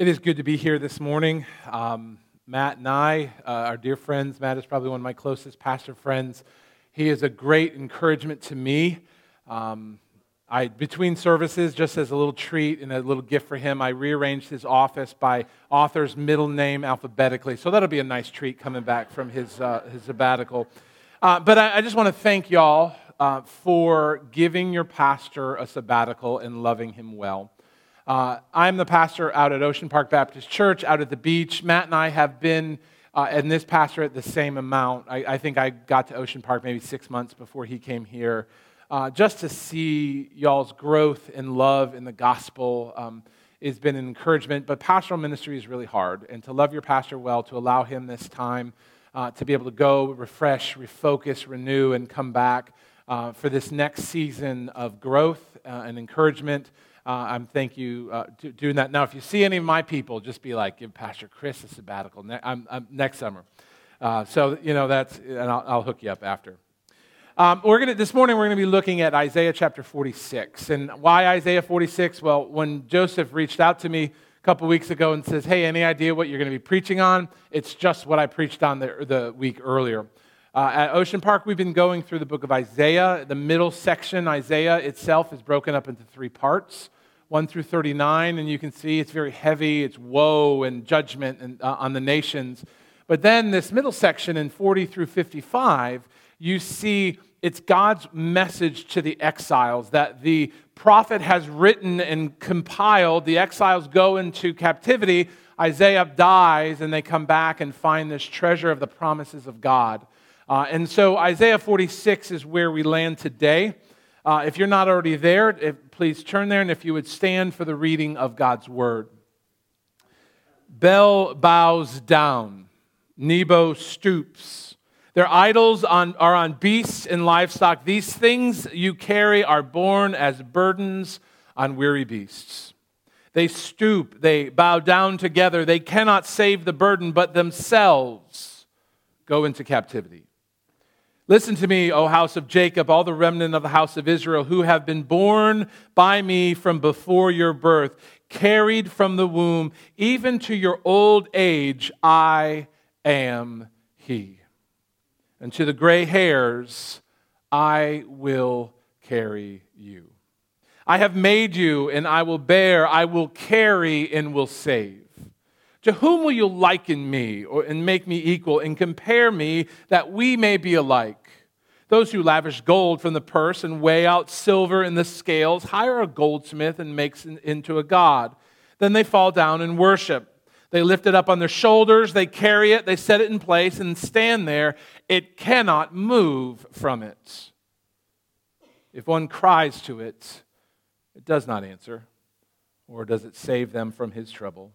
It is good to be here this morning. Um, Matt and I, uh, our dear friends, Matt is probably one of my closest pastor friends. He is a great encouragement to me. Um, I, between services, just as a little treat and a little gift for him, I rearranged his office by author's middle name alphabetically. So that'll be a nice treat coming back from his, uh, his sabbatical. Uh, but I, I, just want to thank y'all uh, for giving your pastor a sabbatical and loving him well. Uh, I'm the pastor out at Ocean Park Baptist Church, out at the beach. Matt and I have been, uh, and this pastor at the same amount. I, I, think I got to Ocean Park maybe six months before he came here, uh, just to see y'all's growth and love in the gospel. Um, has been an encouragement, but pastoral ministry is really hard. And to love your pastor well, to allow him this time uh, to be able to go, refresh, refocus, renew, and come back uh, for this next season of growth uh, and encouragement. Uh, I'm thank you uh, doing that. Now, if you see any of my people, just be like, give Pastor Chris a sabbatical ne- I'm, I'm next summer. Uh, so you know that's, and I'll, I'll hook you up after. Um, we're gonna this morning we're going to be looking at Isaiah chapter 46, and why Isaiah 46? Well, when Joseph reached out to me a couple weeks ago and says, "Hey, any idea what you're going to be preaching on?" It's just what I preached on the, the week earlier. Uh, at Ocean Park, we've been going through the book of Isaiah. The middle section, Isaiah itself, is broken up into three parts 1 through 39, and you can see it's very heavy. It's woe and judgment and, uh, on the nations. But then, this middle section in 40 through 55, you see it's God's message to the exiles that the prophet has written and compiled. The exiles go into captivity. Isaiah dies, and they come back and find this treasure of the promises of God. Uh, and so Isaiah 46 is where we land today. Uh, if you're not already there, if, please turn there, and if you would stand for the reading of God's word. Bel bows down, Nebo stoops. Their idols on, are on beasts and livestock. These things you carry are borne as burdens on weary beasts. They stoop, they bow down together. They cannot save the burden, but themselves go into captivity. Listen to me, O house of Jacob, all the remnant of the house of Israel, who have been born by me from before your birth, carried from the womb, even to your old age, I am He. And to the gray hairs, I will carry you. I have made you, and I will bear, I will carry, and will save. To whom will you liken me or, and make me equal and compare me that we may be alike? Those who lavish gold from the purse and weigh out silver in the scales hire a goldsmith and makes it into a god. Then they fall down and worship. They lift it up on their shoulders, they carry it, they set it in place and stand there. It cannot move from it. If one cries to it, it does not answer, or does it save them from his trouble?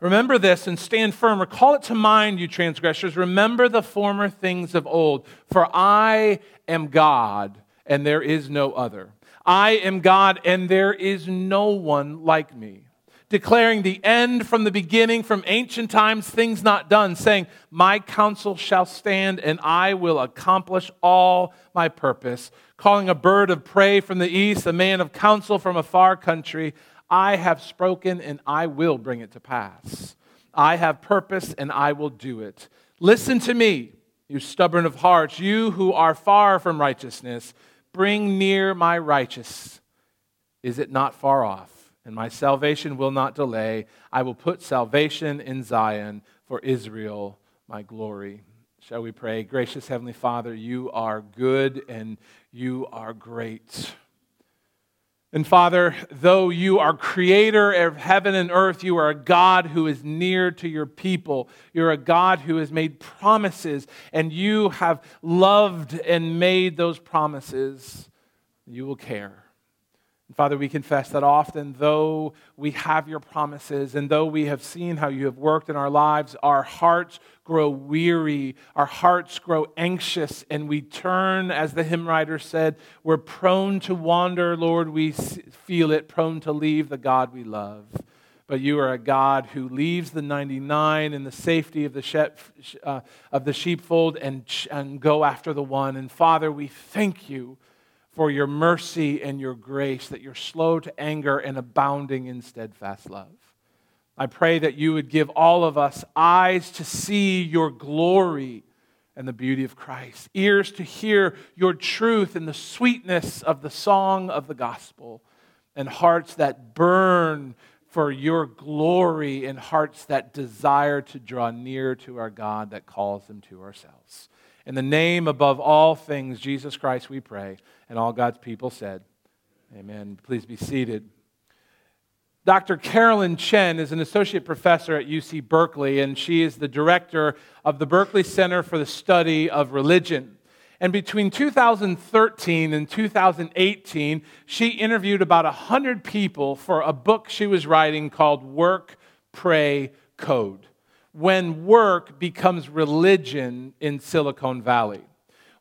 Remember this and stand firm. Recall it to mind, you transgressors. Remember the former things of old. For I am God, and there is no other. I am God, and there is no one like me. Declaring the end from the beginning, from ancient times, things not done, saying, My counsel shall stand, and I will accomplish all my purpose. Calling a bird of prey from the east, a man of counsel from a far country. I have spoken and I will bring it to pass. I have purpose and I will do it. Listen to me, you stubborn of hearts, you who are far from righteousness. Bring near my righteous. Is it not far off? And my salvation will not delay. I will put salvation in Zion for Israel, my glory. Shall we pray? Gracious Heavenly Father, you are good and you are great. And Father, though you are creator of heaven and earth, you are a God who is near to your people. You're a God who has made promises, and you have loved and made those promises. You will care. And Father, we confess that often, though we have your promises and though we have seen how you have worked in our lives, our hearts grow weary, our hearts grow anxious, and we turn, as the hymn writer said, we're prone to wander, Lord. We feel it, prone to leave the God we love. But you are a God who leaves the 99 in the safety of the, uh, of the sheepfold and, and go after the one. And Father, we thank you for your mercy and your grace, that you're slow to anger and abounding in steadfast love. I pray that you would give all of us eyes to see your glory and the beauty of Christ, ears to hear your truth and the sweetness of the song of the gospel, and hearts that burn for your glory and hearts that desire to draw near to our God that calls them to ourselves. In the name above all things, Jesus Christ, we pray. And all God's people said, Amen. Please be seated. Dr. Carolyn Chen is an associate professor at UC Berkeley, and she is the director of the Berkeley Center for the Study of Religion. And between 2013 and 2018, she interviewed about 100 people for a book she was writing called Work, Pray, Code When Work Becomes Religion in Silicon Valley.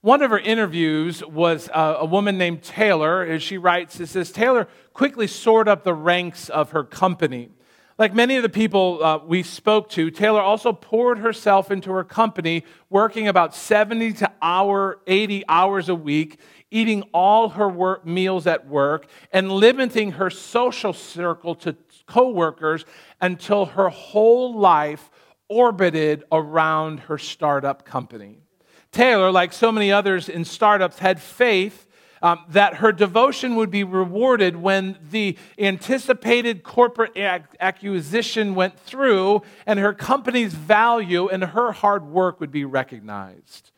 One of her interviews was uh, a woman named Taylor. As she writes, it says, Taylor quickly soared up the ranks of her company. Like many of the people uh, we spoke to, Taylor also poured herself into her company, working about 70 to hour, 80 hours a week, eating all her work, meals at work, and limiting her social circle to coworkers until her whole life orbited around her startup company. Taylor, like so many others in startups, had faith um, that her devotion would be rewarded when the anticipated corporate ac- acquisition went through and her company's value and her hard work would be recognized.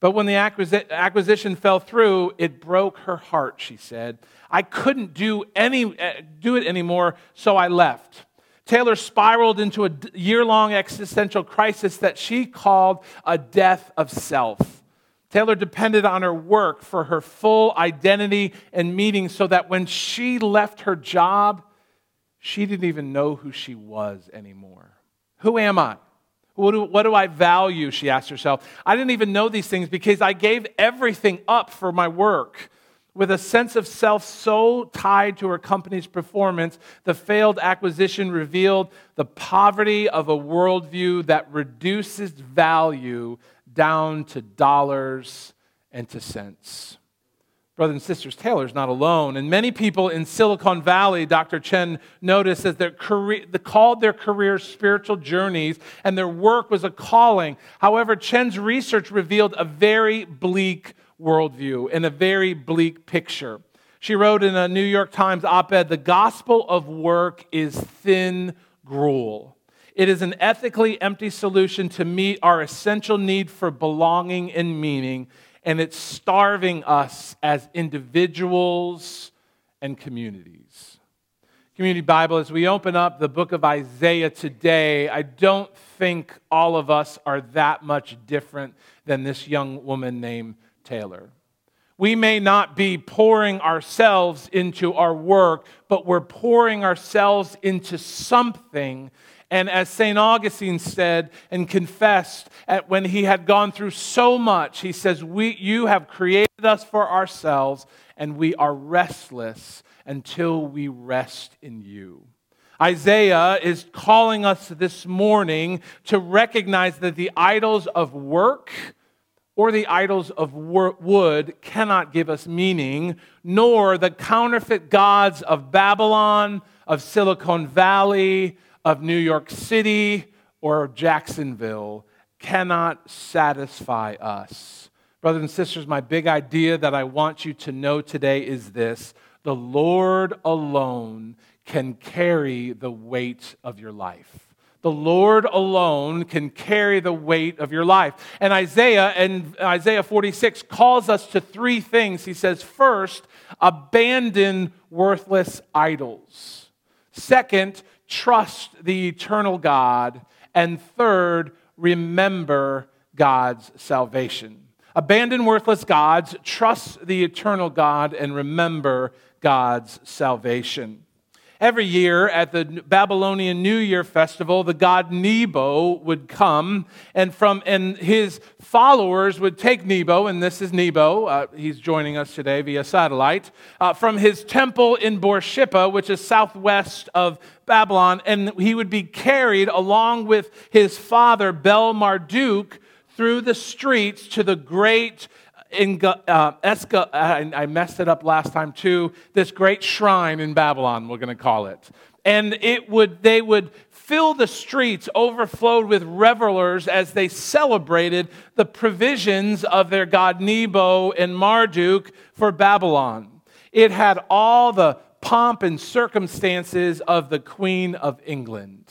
But when the acquisi- acquisition fell through, it broke her heart, she said. I couldn't do, any, uh, do it anymore, so I left. Taylor spiraled into a year long existential crisis that she called a death of self. Taylor depended on her work for her full identity and meaning so that when she left her job, she didn't even know who she was anymore. Who am I? What do, what do I value? She asked herself. I didn't even know these things because I gave everything up for my work. With a sense of self so tied to her company's performance, the failed acquisition revealed the poverty of a worldview that reduces value down to dollars and to cents. Brothers and sisters, Taylor's not alone. And many people in Silicon Valley, Dr. Chen noticed, that their career, they called their careers spiritual journeys, and their work was a calling. However, Chen's research revealed a very bleak worldview and a very bleak picture. She wrote in a New York Times op ed The gospel of work is thin gruel. It is an ethically empty solution to meet our essential need for belonging and meaning, and it's starving us as individuals and communities. Community Bible, as we open up the book of Isaiah today, I don't think all of us are that much different than this young woman named Taylor. We may not be pouring ourselves into our work, but we're pouring ourselves into something. And as St. Augustine said and confessed at when he had gone through so much, he says, we, You have created us for ourselves, and we are restless until we rest in you. Isaiah is calling us this morning to recognize that the idols of work, or the idols of wood cannot give us meaning, nor the counterfeit gods of Babylon, of Silicon Valley, of New York City, or Jacksonville cannot satisfy us. Brothers and sisters, my big idea that I want you to know today is this the Lord alone can carry the weight of your life. The Lord alone can carry the weight of your life. And Isaiah and Isaiah 46 calls us to three things. He says, first, abandon worthless idols. Second, trust the eternal God. And third, remember God's salvation. Abandon worthless gods, trust the eternal God, and remember God's salvation. Every year at the Babylonian New Year festival, the god Nebo would come, and from and his followers would take Nebo, and this is Nebo. Uh, he's joining us today via satellite uh, from his temple in Borsippa, which is southwest of Babylon, and he would be carried along with his father Bel Marduk through the streets to the great in uh, Esca, I messed it up last time too, this great shrine in Babylon, we're going to call it. and it would, they would fill the streets overflowed with revelers as they celebrated the provisions of their god Nebo and Marduk for Babylon. It had all the pomp and circumstances of the Queen of England.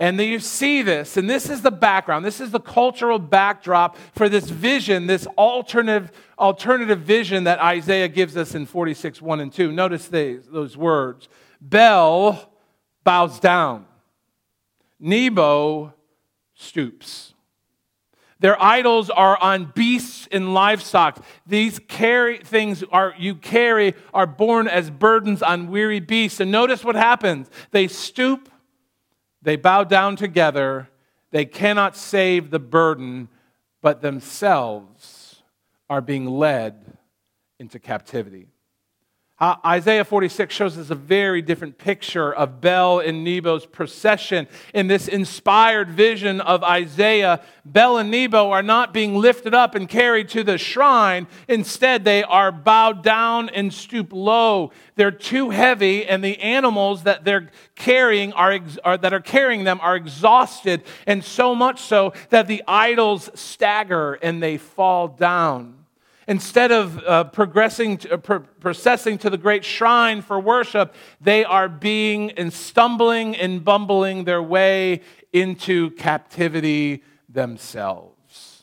And then you see this, and this is the background, this is the cultural backdrop for this vision, this alternative, alternative vision that Isaiah gives us in 46, 1 and 2. Notice these, those words Bel bows down, Nebo stoops. Their idols are on beasts and livestock. These carry things are you carry are born as burdens on weary beasts. And notice what happens. They stoop they bow down together. They cannot save the burden, but themselves are being led into captivity. Uh, Isaiah 46 shows us a very different picture of Bel and Nebo's procession. In this inspired vision of Isaiah, Bel and Nebo are not being lifted up and carried to the shrine. Instead, they are bowed down and stoop low. They're too heavy, and the animals that they're carrying are, are that are carrying them are exhausted, and so much so that the idols stagger and they fall down. Instead of uh, progressing, to, uh, processing to the great shrine for worship, they are being and stumbling and bumbling their way into captivity themselves.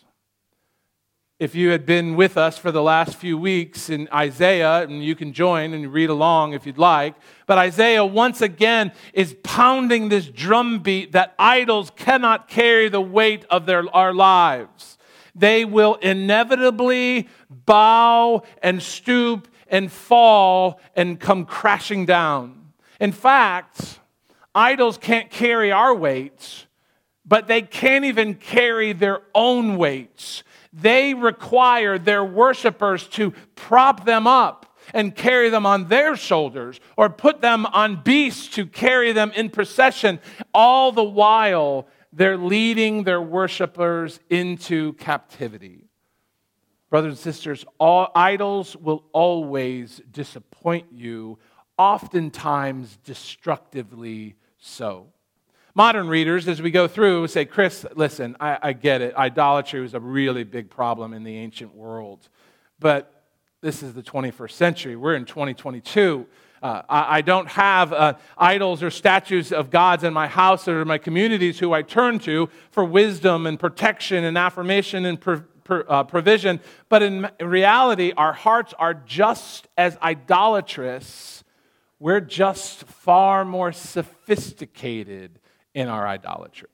If you had been with us for the last few weeks in Isaiah, and you can join and read along if you'd like, but Isaiah once again is pounding this drumbeat that idols cannot carry the weight of their, our lives they will inevitably bow and stoop and fall and come crashing down. In fact, idols can't carry our weights, but they can't even carry their own weights. They require their worshipers to prop them up and carry them on their shoulders or put them on beasts to carry them in procession, all the while they're leading their worshipers into captivity. Brothers and sisters, all idols will always disappoint you, oftentimes destructively so. Modern readers, as we go through, say, Chris, listen, I, I get it. Idolatry was a really big problem in the ancient world. But this is the 21st century. We're in 2022. Uh, I, I, don't have uh, idols or statues of gods in my house or my communities who I turn to for wisdom and protection and affirmation and uh, provision. But in reality, our hearts are just as idolatrous. We're just far more sophisticated in our idolatry.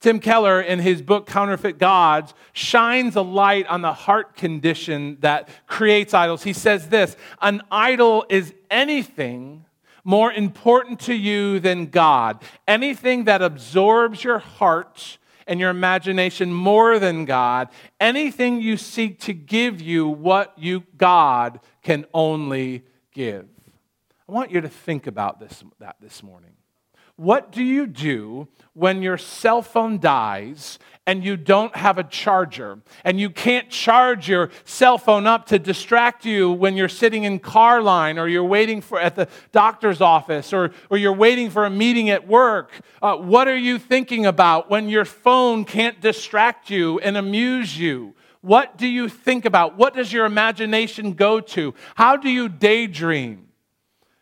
Tim Keller, in his book Counterfeit Gods, shines a light on the heart condition that creates idols. He says this An idol is anything more important to you than God, anything that absorbs your heart and your imagination more than God, anything you seek to give you what you, God, can only give. I want you to think about this, that this morning. What do you do when your cell phone dies and you don't have a charger? And you can't charge your cell phone up to distract you when you're sitting in car line or you're waiting for at the doctor's office or, or you're waiting for a meeting at work. Uh, what are you thinking about when your phone can't distract you and amuse you? What do you think about? What does your imagination go to? How do you daydream?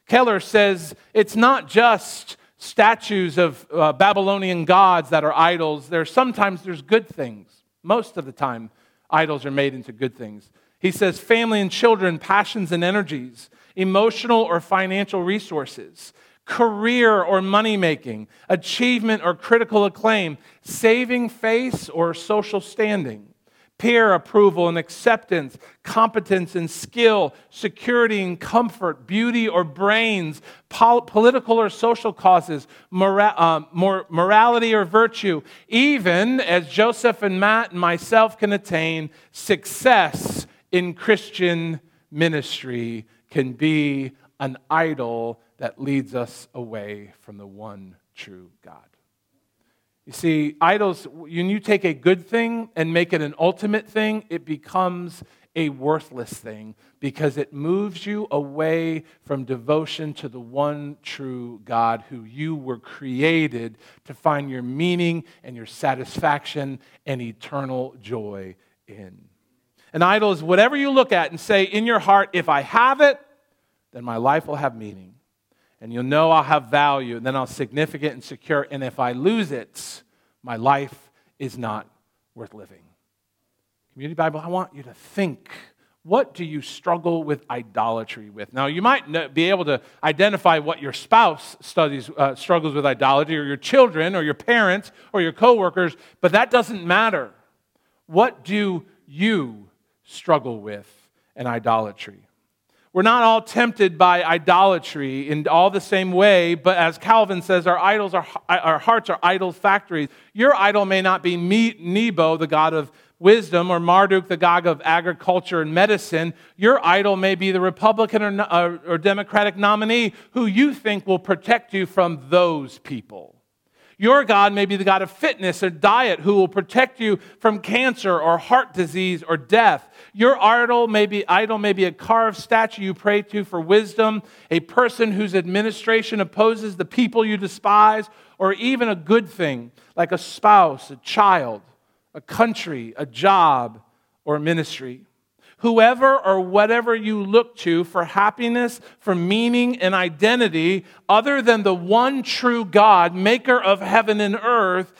Keller says it's not just statues of uh, Babylonian gods that are idols, there sometimes there's good things. Most of the time, idols are made into good things. He says family and children, passions and energies, emotional or financial resources, career or money making, achievement or critical acclaim, saving face or social standing peer approval and acceptance, competence and skill, security and comfort, beauty or brains, pol- political or social causes, mora- uh, mor- morality or virtue, even as Joseph and Matt and myself can attain, success in Christian ministry can be an idol that leads us away from the one true God. You see, idols, when you take a good thing and make it an ultimate thing, it becomes a worthless thing because it moves you away from devotion to the one true God who you were created to find your meaning and your satisfaction and eternal joy in. An idol is whatever you look at and say in your heart, if I have it, then my life will have meaning. And you'll know I'll have value, and then I'll significant and secure. And if I lose it, my life is not worth living. Community Bible, I want you to think what do you struggle with idolatry with? Now, you might be able to identify what your spouse studies, uh, struggles with idolatry, or your children, or your parents, or your coworkers, but that doesn't matter. What do you struggle with in idolatry? We're not all tempted by idolatry in all the same way, but as Calvin says, our idols are our hearts are idol factories. Your idol may not be Nebo, the god of wisdom, or Marduk, the god of agriculture and medicine. Your idol may be the Republican or, or, or Democratic nominee who you think will protect you from those people. Your God may be the God of fitness or diet who will protect you from cancer or heart disease or death. Your idol may be, idol may be a carved statue you pray to for wisdom, a person whose administration opposes the people you despise, or even a good thing like a spouse, a child, a country, a job, or ministry. Whoever or whatever you look to for happiness, for meaning and identity, other than the one true God, maker of heaven and earth,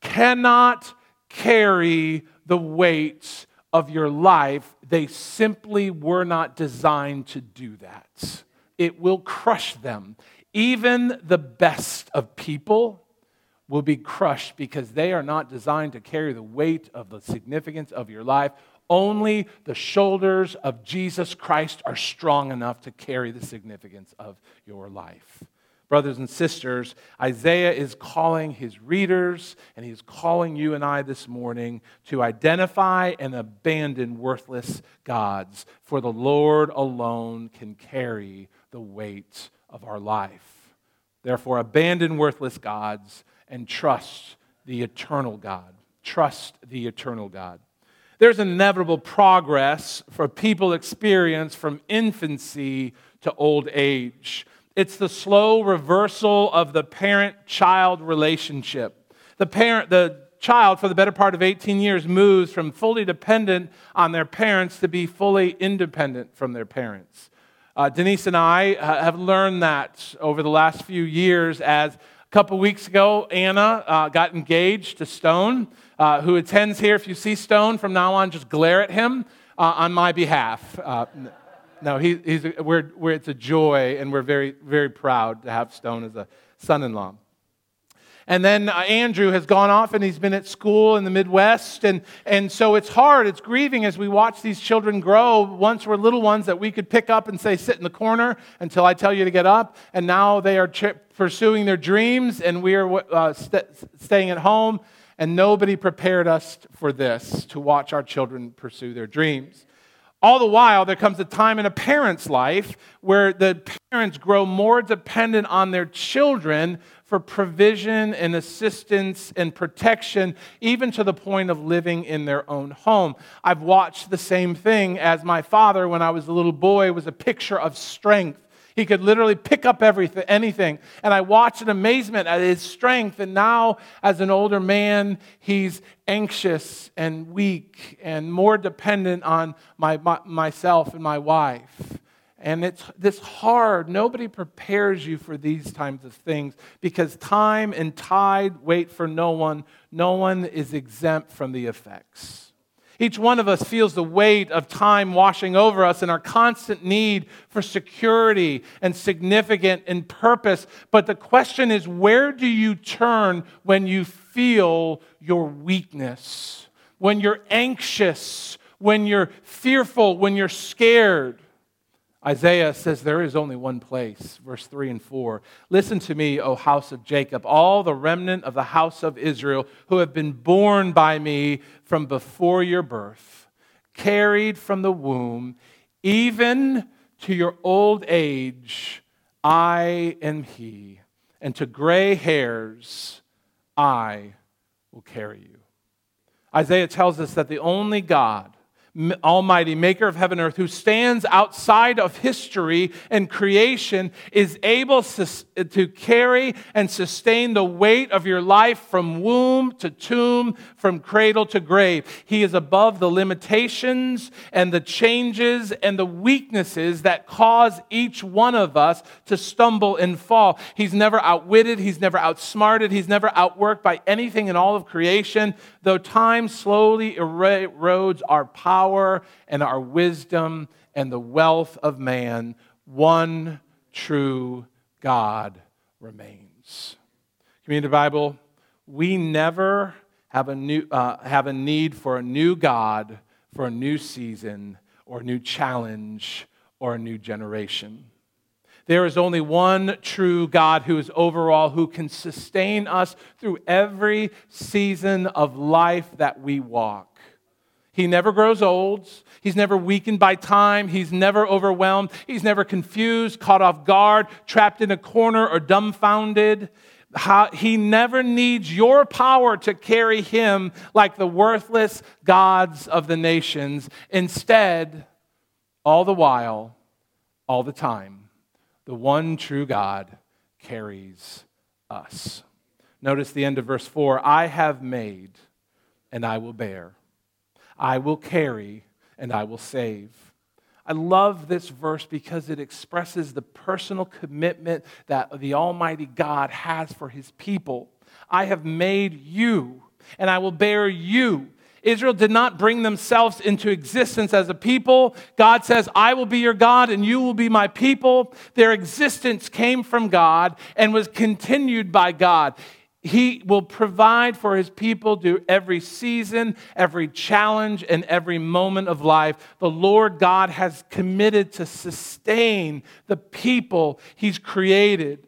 cannot carry the weight of your life. They simply were not designed to do that. It will crush them. Even the best of people will be crushed because they are not designed to carry the weight of the significance of your life only the shoulders of Jesus Christ are strong enough to carry the significance of your life. Brothers and sisters, Isaiah is calling his readers and he's calling you and I this morning to identify and abandon worthless gods, for the Lord alone can carry the weight of our life. Therefore, abandon worthless gods and trust the eternal God. Trust the eternal God. There's inevitable progress for people experience from infancy to old age. It's the slow reversal of the parent child relationship. The parent, the child, for the better part of 18 years, moves from fully dependent on their parents to be fully independent from their parents. Uh, Denise and I uh, have learned that over the last few years as a couple weeks ago, Anna uh, got engaged to Stone uh, who attends here, if you see Stone from now on, just glare at him uh, on my behalf. Uh, no, he, he's, we're, we're, it's a joy, and we're very, very proud to have Stone as a son in law. And then uh, Andrew has gone off and he's been at school in the Midwest. And, and so it's hard, it's grieving as we watch these children grow. Once were little ones that we could pick up and say, sit in the corner until I tell you to get up. And now they are ch- pursuing their dreams and we are uh, st- staying at home and nobody prepared us for this to watch our children pursue their dreams. All the while, there comes a time in a parent's life where the parents grow more dependent on their children for provision and assistance and protection, even to the point of living in their own home. I've watched the same thing as my father, when I was a little boy, was a picture of strength he could literally pick up everything, anything. And I watched in amazement at his strength. And now, as an older man, he's anxious and weak and more dependent on my, my, myself and my wife. And it's this hard. Nobody prepares you for these types of things because time and tide wait for no one. No one is exempt from the effects. Each one of us feels the weight of time washing over us and our constant need for security and significance and purpose. But the question is where do you turn when you feel your weakness? When you're anxious, when you're fearful, when you're scared? Isaiah says there is only one place, verse 3 and 4. Listen to me, O house of Jacob, all the remnant of the house of Israel who have been born by me from before your birth, carried from the womb, even to your old age, I am he, and to gray hairs, I will carry you. Isaiah tells us that the only God Almighty, maker of heaven and earth, who stands outside of history and creation, is able to carry and sustain the weight of your life from womb to tomb, from cradle to grave. He is above the limitations and the changes and the weaknesses that cause each one of us to stumble and fall. He's never outwitted, he's never outsmarted, he's never outworked by anything in all of creation, though time slowly erodes our power power and our wisdom and the wealth of man, one true God remains. Community Bible, we never have a, new, uh, have a need for a new God for a new season or a new challenge or a new generation. There is only one true God who is overall, who can sustain us through every season of life that we walk. He never grows old. He's never weakened by time. He's never overwhelmed. He's never confused, caught off guard, trapped in a corner, or dumbfounded. He never needs your power to carry him like the worthless gods of the nations. Instead, all the while, all the time, the one true God carries us. Notice the end of verse 4 I have made and I will bear. I will carry and I will save. I love this verse because it expresses the personal commitment that the Almighty God has for his people. I have made you, and I will bear you. Israel did not bring themselves into existence as a people. God says, I will be your God and you will be my people. Their existence came from God and was continued by God. He will provide for his people through every season, every challenge, and every moment of life. The Lord God has committed to sustain the people he's created.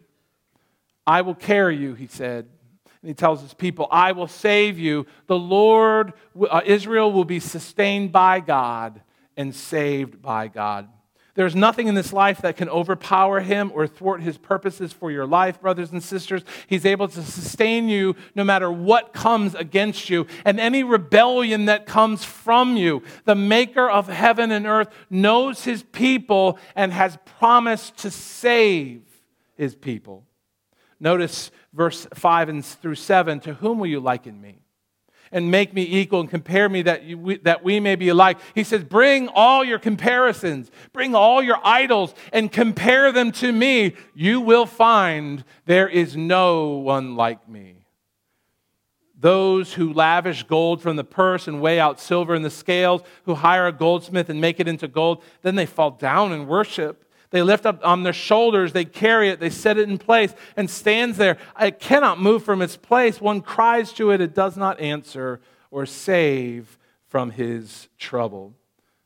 I will carry you, he said. And he tells his people, I will save you. The Lord, uh, Israel will be sustained by God and saved by God. There's nothing in this life that can overpower him or thwart his purposes for your life, brothers and sisters. He's able to sustain you no matter what comes against you and any rebellion that comes from you. The maker of heaven and earth knows his people and has promised to save his people. Notice verse 5 and through 7 To whom will you liken me? And make me equal and compare me that, you, we, that we may be alike. He says, Bring all your comparisons, bring all your idols, and compare them to me. You will find there is no one like me. Those who lavish gold from the purse and weigh out silver in the scales, who hire a goldsmith and make it into gold, then they fall down and worship. They lift up on their shoulders, they carry it, they set it in place, and stands there. It cannot move from its place. One cries to it, it does not answer or save from his trouble.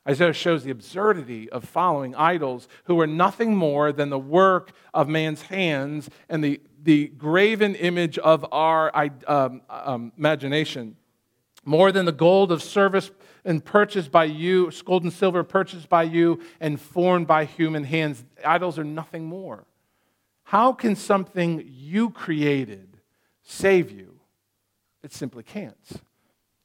Isaiah shows the absurdity of following idols who are nothing more than the work of man's hands and the, the graven image of our um, um, imagination. More than the gold of service and purchased by you, gold and silver purchased by you and formed by human hands. Idols are nothing more. How can something you created save you? It simply can't.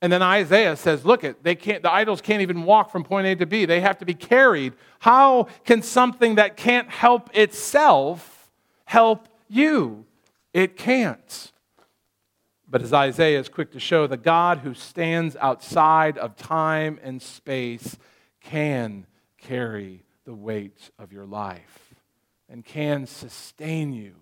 And then Isaiah says, look it, they can't the idols can't even walk from point A to B. They have to be carried. How can something that can't help itself help you? It can't. But as Isaiah is quick to show, the God who stands outside of time and space can carry the weight of your life and can sustain you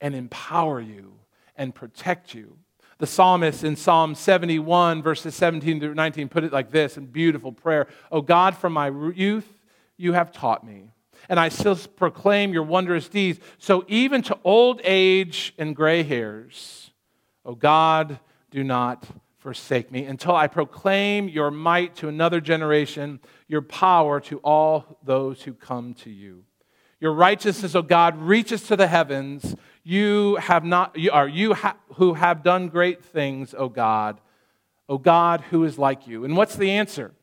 and empower you and protect you. The psalmist in Psalm 71, verses 17 through 19, put it like this in beautiful prayer O God, from my youth you have taught me, and I still proclaim your wondrous deeds. So even to old age and gray hairs, O God, do not forsake me until I proclaim your might to another generation, your power to all those who come to you. Your righteousness, O God, reaches to the heavens. You have not, you are you ha, who have done great things, O God. O God, who is like you? And what's the answer?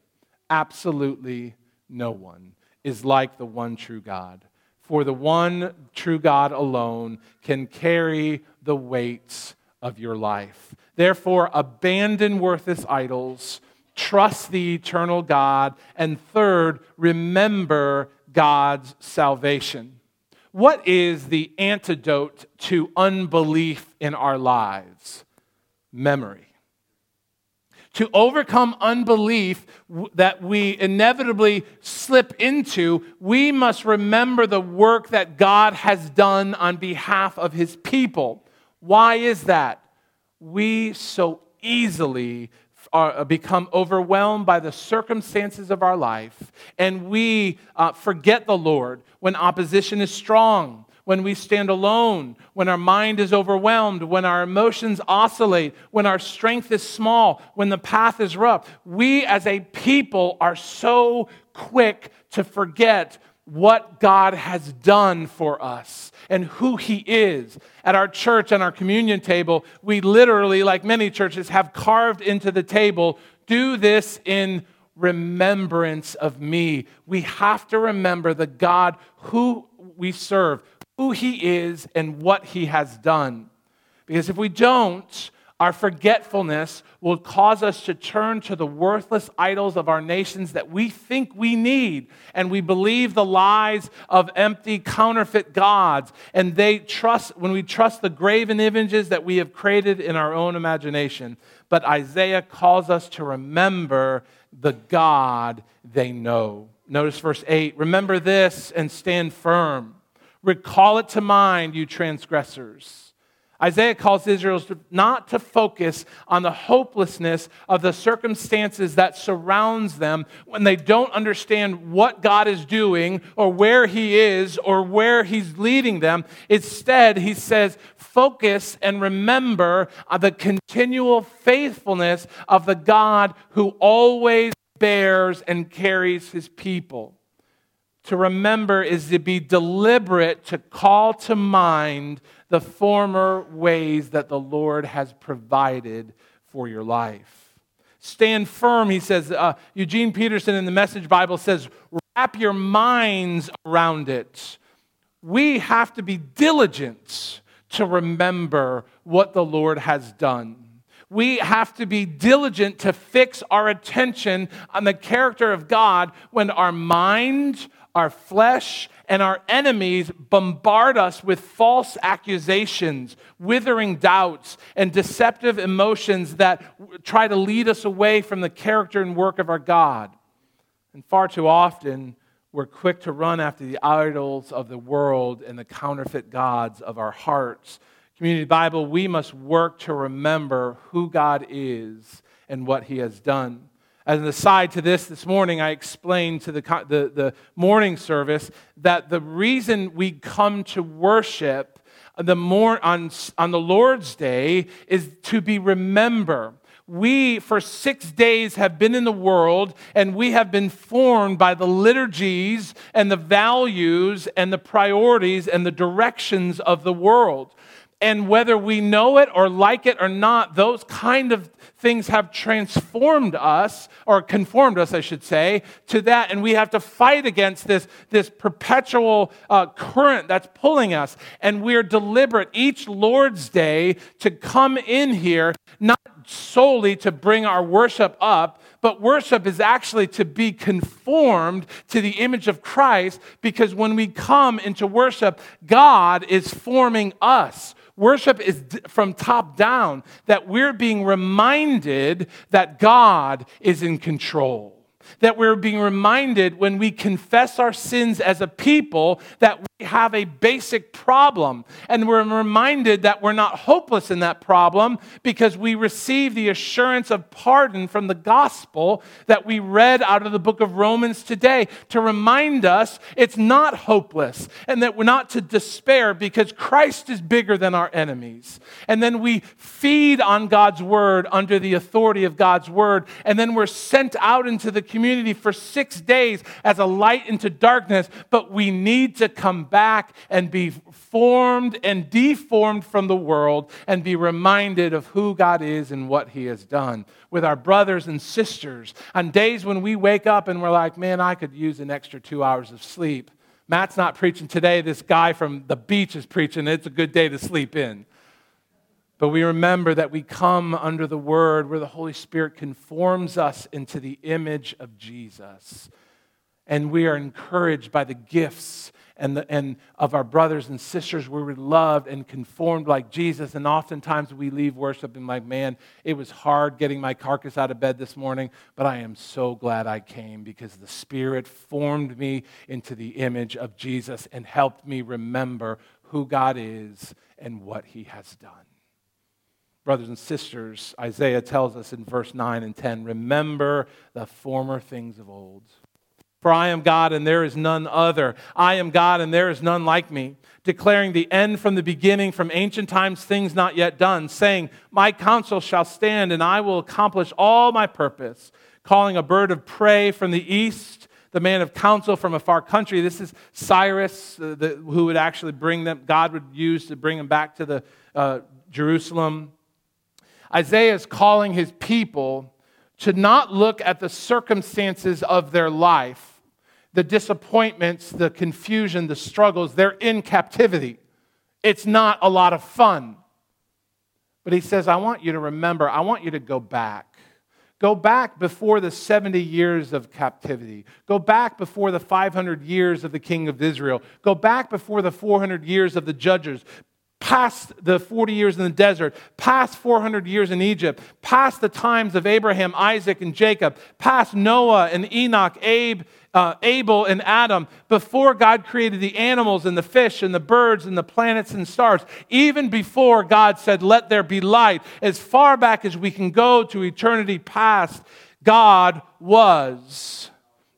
Absolutely no one is like the one true God. For the one true God alone can carry the weights of your life. Therefore, abandon worthless idols trust the eternal God. And third, remember God's salvation. What is the antidote to unbelief in our lives? Memory. To overcome unbelief that we inevitably slip into, we must remember the work that God has done on behalf of his people. Why is that? We so easily are, uh, become overwhelmed by the circumstances of our life, and we uh, forget the Lord when opposition is strong, when we stand alone, when our mind is overwhelmed, when our emotions oscillate, when our strength is small, when the path is rough. We as a people are so quick to forget what God has done for us and who He is. At our church, and our communion table, we literally, like many churches, have carved into the table, do this in remembrance of me. We have to remember the God who we serve, who He is, and what He has done. Because if we don't, our forgetfulness will cause us to turn to the worthless idols of our nations that we think we need. And we believe the lies of empty, counterfeit gods. And they trust, when we trust the graven images that we have created in our own imagination. But Isaiah calls us to remember the God they know. Notice verse 8 Remember this and stand firm. Recall it to mind, you transgressors. Isaiah calls Israel not to focus on the hopelessness of the circumstances that surrounds them when they don't understand what God is doing or where he is or where he's leading them. Instead, he says, focus and remember the continual faithfulness of the God who always bears and carries his people. To remember is to be deliberate, to call to mind the former ways that the Lord has provided for your life. Stand firm, he says. Uh, Eugene Peterson in the Message Bible says, wrap your minds around it. We have to be diligent to remember what the Lord has done. We have to be diligent to fix our attention on the character of God when our mind, our flesh, and our enemies bombard us with false accusations, withering doubts, and deceptive emotions that try to lead us away from the character and work of our God. And far too often, we're quick to run after the idols of the world and the counterfeit gods of our hearts. Community Bible, we must work to remember who God is and what He has done. As an aside to this, this morning I explained to the, the, the, morning service that the reason we come to worship the more on, on the Lord's Day is to be remember. We, for six days, have been in the world and we have been formed by the liturgies and the values and the priorities and the directions of the world. And whether we know it or like it or not, those kind of things have transformed us, or conformed us, I should say, to that. And we have to fight against this, this perpetual uh, current that's pulling us. And we're deliberate each Lord's Day to come in here, not solely to bring our worship up, but worship is actually to be conformed to the image of Christ because when we come into worship, God is forming us. Worship is from top down, that we're being reminded that God is in control. That we're being reminded when we confess our sins as a people that we have a basic problem. And we're reminded that we're not hopeless in that problem because we receive the assurance of pardon from the gospel that we read out of the book of Romans today to remind us it's not hopeless and that we're not to despair because Christ is bigger than our enemies. And then we feed on God's word under the authority of God's word. And then we're sent out into the community for six days as a light into darkness. But we need to come back and be formed and deformed from the world and be reminded of who God is and what He has done with our brothers and sisters on days when we wake up and we're like, man, I could use an extra two hours of sleep. Matt's not preaching today. This guy from the beach is preaching. It's a good day to sleep in. But we remember that we come under the word where the Holy Spirit conforms us into the image of Jesus. And we are encouraged by the gifts and, the, and of our brothers and sisters where we're loved and conformed like Jesus. And oftentimes we leave worship and like, man, it was hard getting my carcass out of bed this morning, but I am so glad I came because the Spirit formed me into the image of Jesus and helped me remember who God is and what He has done. Brothers and sisters, Isaiah tells us in verse 9 and 10 remember the former things of old. For I am God and there is none other. I am God and there is none like me, declaring the end from the beginning, from ancient times, things not yet done, saying, My counsel shall stand and I will accomplish all my purpose, calling a bird of prey from the east, the man of counsel from a far country. This is Cyrus, uh, the, who would actually bring them, God would use to bring them back to the uh, Jerusalem. Isaiah is calling his people to not look at the circumstances of their life the disappointments, the confusion, the struggles, they're in captivity. It's not a lot of fun. But he says, I want you to remember, I want you to go back. Go back before the 70 years of captivity. Go back before the 500 years of the king of Israel. Go back before the 400 years of the judges past the 40 years in the desert, past 400 years in Egypt, past the times of Abraham, Isaac, and Jacob, past Noah and Enoch, Abe, uh, Abel, and Adam, before God created the animals and the fish and the birds and the planets and stars, even before God said, Let there be light, as far back as we can go to eternity past, God was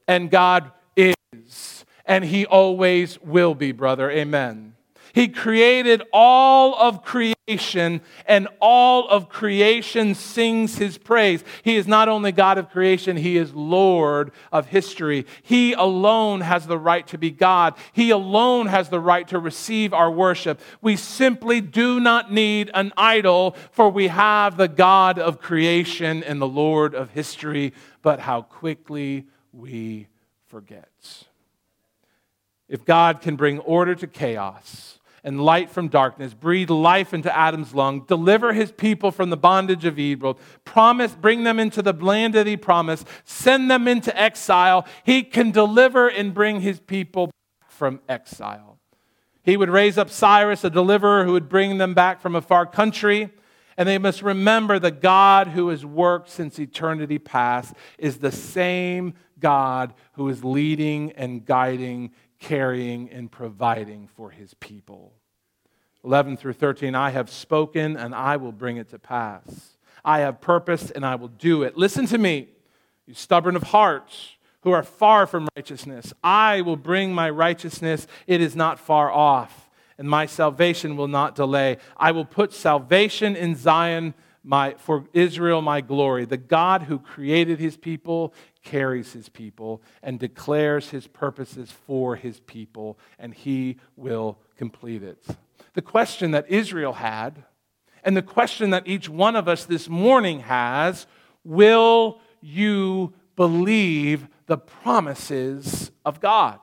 and God is, and He always will be, brother. Amen. He created all of creation, and all of creation sings his praise. He is not only God of creation, he is Lord of history. He alone has the right to be God. He alone has the right to receive our worship. We simply do not need an idol, for we have the God of creation and the Lord of history. But how quickly we forget. If God can bring order to chaos, and light from darkness, breathe life into Adam's lung, deliver his people from the bondage of evil, promise, bring them into the land that he promised, send them into exile. He can deliver and bring his people from exile. He would raise up Cyrus, a deliverer who would bring them back from a far country. And they must remember the God who has worked since eternity past is the same God who is leading and guiding carrying, and providing for his people. 11 through 13 I have spoken and I will bring it to pass. I have purposed and I will do it. Listen to me, you stubborn of heart who are far from righteousness. I will bring my righteousness, it is not far off, and my salvation will not delay. I will put salvation in Zion. My, for Israel, my glory. The God who created his people carries his people and declares his purposes for his people, and he will complete it. The question that Israel had, and the question that each one of us this morning has will you believe the promises of God?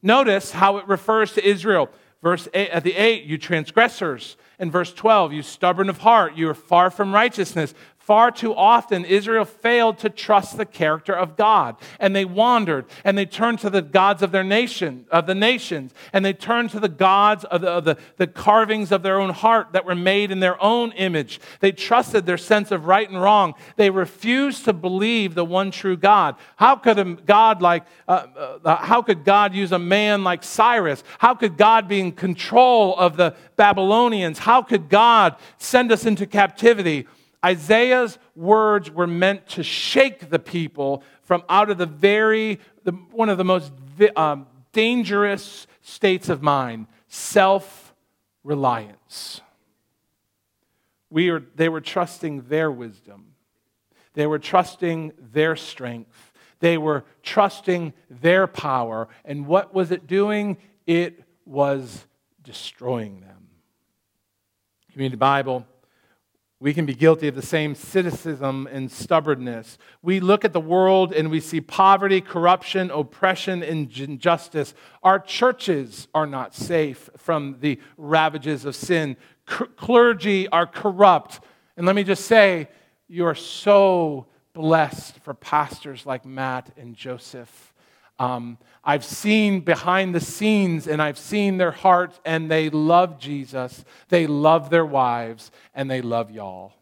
Notice how it refers to Israel. Verse 8, at the 8, you transgressors. In verse 12, you stubborn of heart, you are far from righteousness. Far too often, Israel failed to trust the character of God, and they wandered, and they turned to the gods of their nation, of the nations, and they turned to the gods of the, of the, the carvings of their own heart that were made in their own image. They trusted their sense of right and wrong. They refused to believe the one true God. How could a God like, uh, uh, how could God use a man like Cyrus? How could God be in control of the Babylonians? How could God send us into captivity? Isaiah's words were meant to shake the people from out of the very, the, one of the most um, dangerous states of mind self reliance. We they were trusting their wisdom, they were trusting their strength, they were trusting their power. And what was it doing? It was destroying them. Community Bible we can be guilty of the same cynicism and stubbornness. We look at the world and we see poverty, corruption, oppression, and injustice. Our churches are not safe from the ravages of sin. clergy are corrupt. And let me just say, you are so blessed for pastors like Matt and Joseph. Um, I've seen behind the scenes and I've seen their hearts, and they love Jesus, they love their wives, and they love y'all.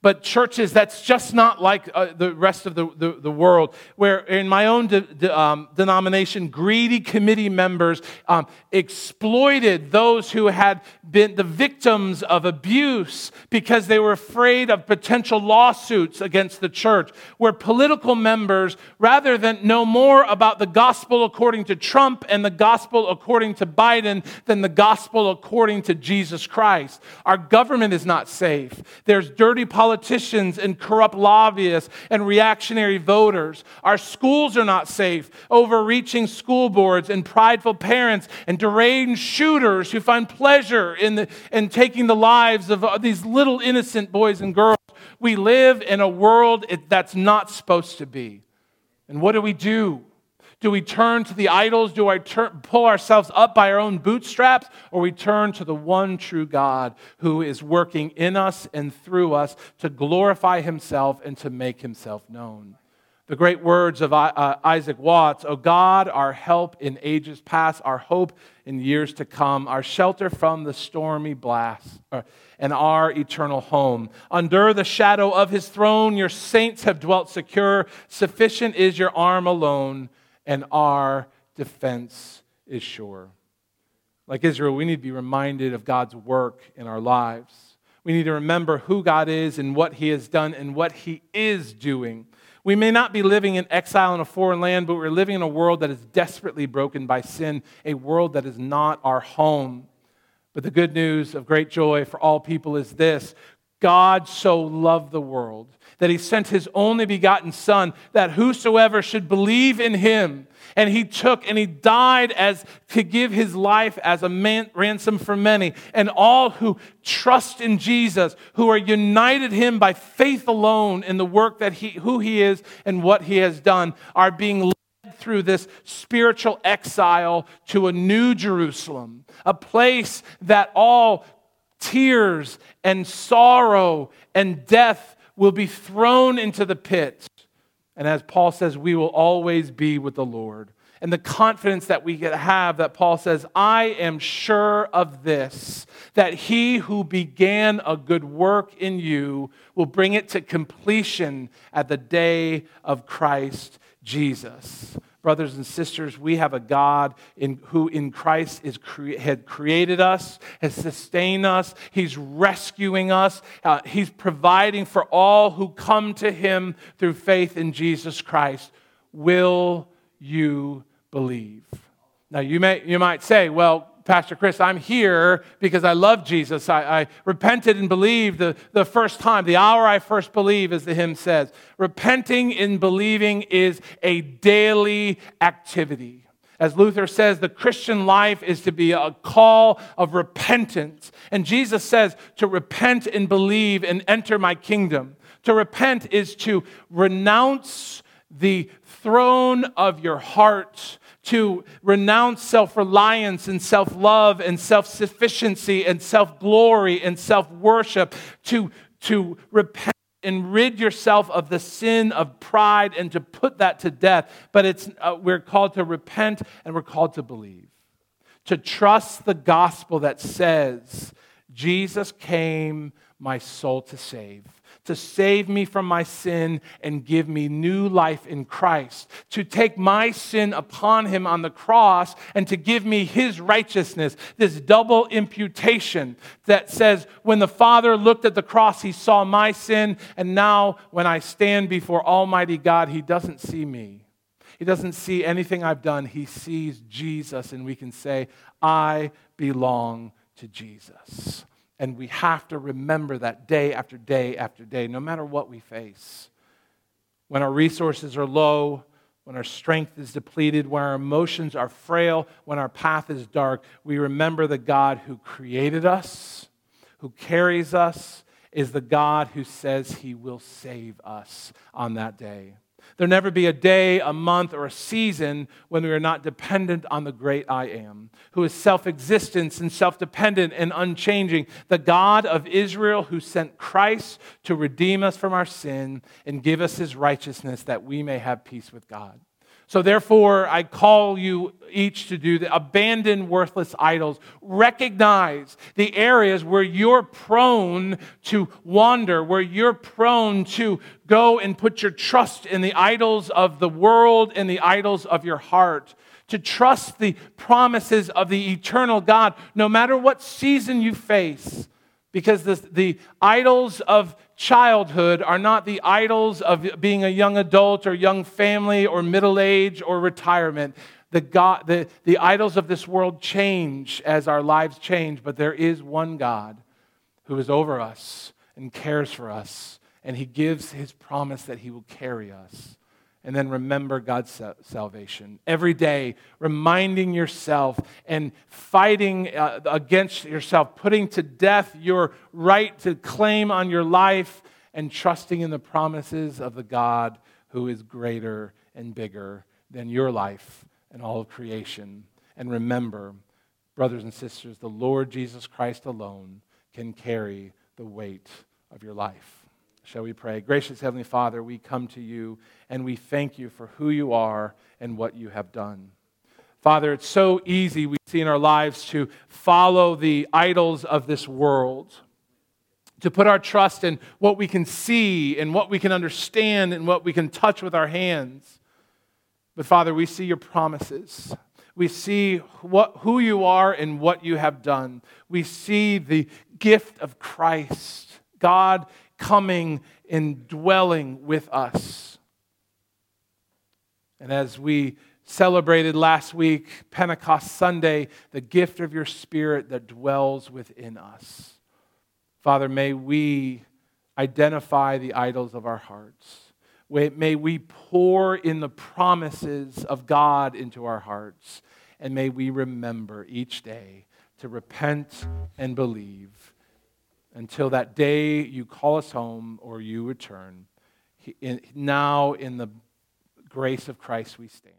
But churches, that's just not like uh, the rest of the, the, the, world, where in my own de, de, um, denomination, greedy committee members um, exploited those who had been the victims of abuse because they were afraid of potential lawsuits against the church. Where political members, rather than know more about the gospel according to Trump and the gospel according to Biden than the gospel according to Jesus Christ. Our government is not safe. There's dirty politics politicians and corrupt lobbyists and reactionary voters. Our schools are not safe. Overreaching school boards and prideful parents and deranged shooters who find pleasure in, the, in taking the lives of these little innocent boys and girls. We live in a world that's not supposed to be. And what do we do? Do we turn to the idols? Do I turn, pull ourselves up by our own bootstraps? Or we turn to the one true God who is working in us and through us to glorify himself and to make himself known? The great words of uh, Isaac Watts O God, our help in ages past, our hope in years to come, our shelter from the stormy blast, uh, and our eternal home. Under the shadow of his throne, your saints have dwelt secure. Sufficient is your arm alone and our defense is sure. Like Israel, we need to be reminded of God's work in our lives. We need to remember who God is and what He has done and what He is doing. We may not be living in exile in a foreign land, but we're living in a world that is desperately broken by sin, a world that is not our home. But the good news of great joy for all people is this God so loved the world that he sent his only begotten Son, that whosoever should believe in him, and he took and he died as to give his life as a man, ransom for many. And all who trust in Jesus, who are united him by faith alone in the work that he, who he is and what he has done, are being led through this spiritual exile to a new Jerusalem, a place that all tears and sorrow and death will be thrown into the pit. And as Paul says, we will always be with the Lord. And the confidence that we have that Paul says, I am sure of this, that he who began a good work in you will bring it to completion at the day of Christ Jesus brothers and sisters, we have a God in, who in Christ is cre- had created us, has sustained us, He's rescuing us, uh, He's providing for all who come to Him through faith in Jesus Christ. Will you believe? Now, you, may, you might say, well, Pastor Chris, I'm here because I love Jesus. I, I, repented and believed the, the first time, the hour I first believe, as the hymn says. Repenting and believing is a daily activity. As Luther says, the Christian life is to be a call of repentance. And Jesus says to repent and believe and enter my kingdom. To repent is to renounce the throne of your heart to renounce self reliance and self love and self sufficiency and self glory and self worship, to, to repent and rid yourself of the sin of pride and to put that to death. But it's, uh, we're called to repent and we're called to believe, to trust the gospel that says, Jesus came my soul to save to save me from my sin and give me new life in Christ, to take my sin upon him on the cross and to give me his righteousness, this double imputation that says, when the Father looked at the cross, he saw my sin, and now when I stand before Almighty God, he doesn't see me. He doesn't see anything I've done. He sees Jesus, and we can say, I belong to Jesus. And we have to remember that day after day after day, no matter what we face. When our resources are low, when our strength is depleted, when our emotions are frail, when our path is dark, we remember the God who created us, who carries us, is the God who says he will save us on that day. There'll never be a day, a month, or a season when we are not dependent on the great I am, who is self existent and self dependent and unchanging, the God of Israel who sent Christ to redeem us from our sin and give us his righteousness that we may have peace with God. So, therefore, I call you each to do the abandon worthless idols. Recognize the areas where you're prone to wander, where you're prone to go and put your trust in the idols of the world and the idols of your heart. To trust the promises of the eternal God, no matter what season you face, because the, the idols of childhood are not the idols of being a young adult or young family or middle age or retirement. The, God, the, the idols of this world change as our lives change, but there is one God who is over us and cares for us, and He gives His promise that He will carry us and then remember God's salvation. Every day, reminding yourself and fighting uh, against yourself, putting to death your right to claim on your life, and trusting in the promises of the God who is greater and bigger than your life and all of creation. And remember, brothers and sisters, the Lord Jesus Christ alone can carry the weight of your life. Shall we pray? Gracious Heavenly Father, we come to you and we thank you for who you are and what you have done. Father, it's so easy we see in our lives to follow the idols of this world, to put our trust in what we can see and what we can understand and what we can touch with our hands. But Father, we see your promises. We see what, who you are and what you have done. We see the gift of Christ. God coming and dwelling with us. And as we celebrated last week, Pentecost Sunday, the gift of your Spirit that dwells within us. Father, may we identify the idols of our hearts. May we pour in the promises of God into our hearts. And may we remember each day to repent and believe until that day you call us home or you return. Now, in the grace of Christ, we stand.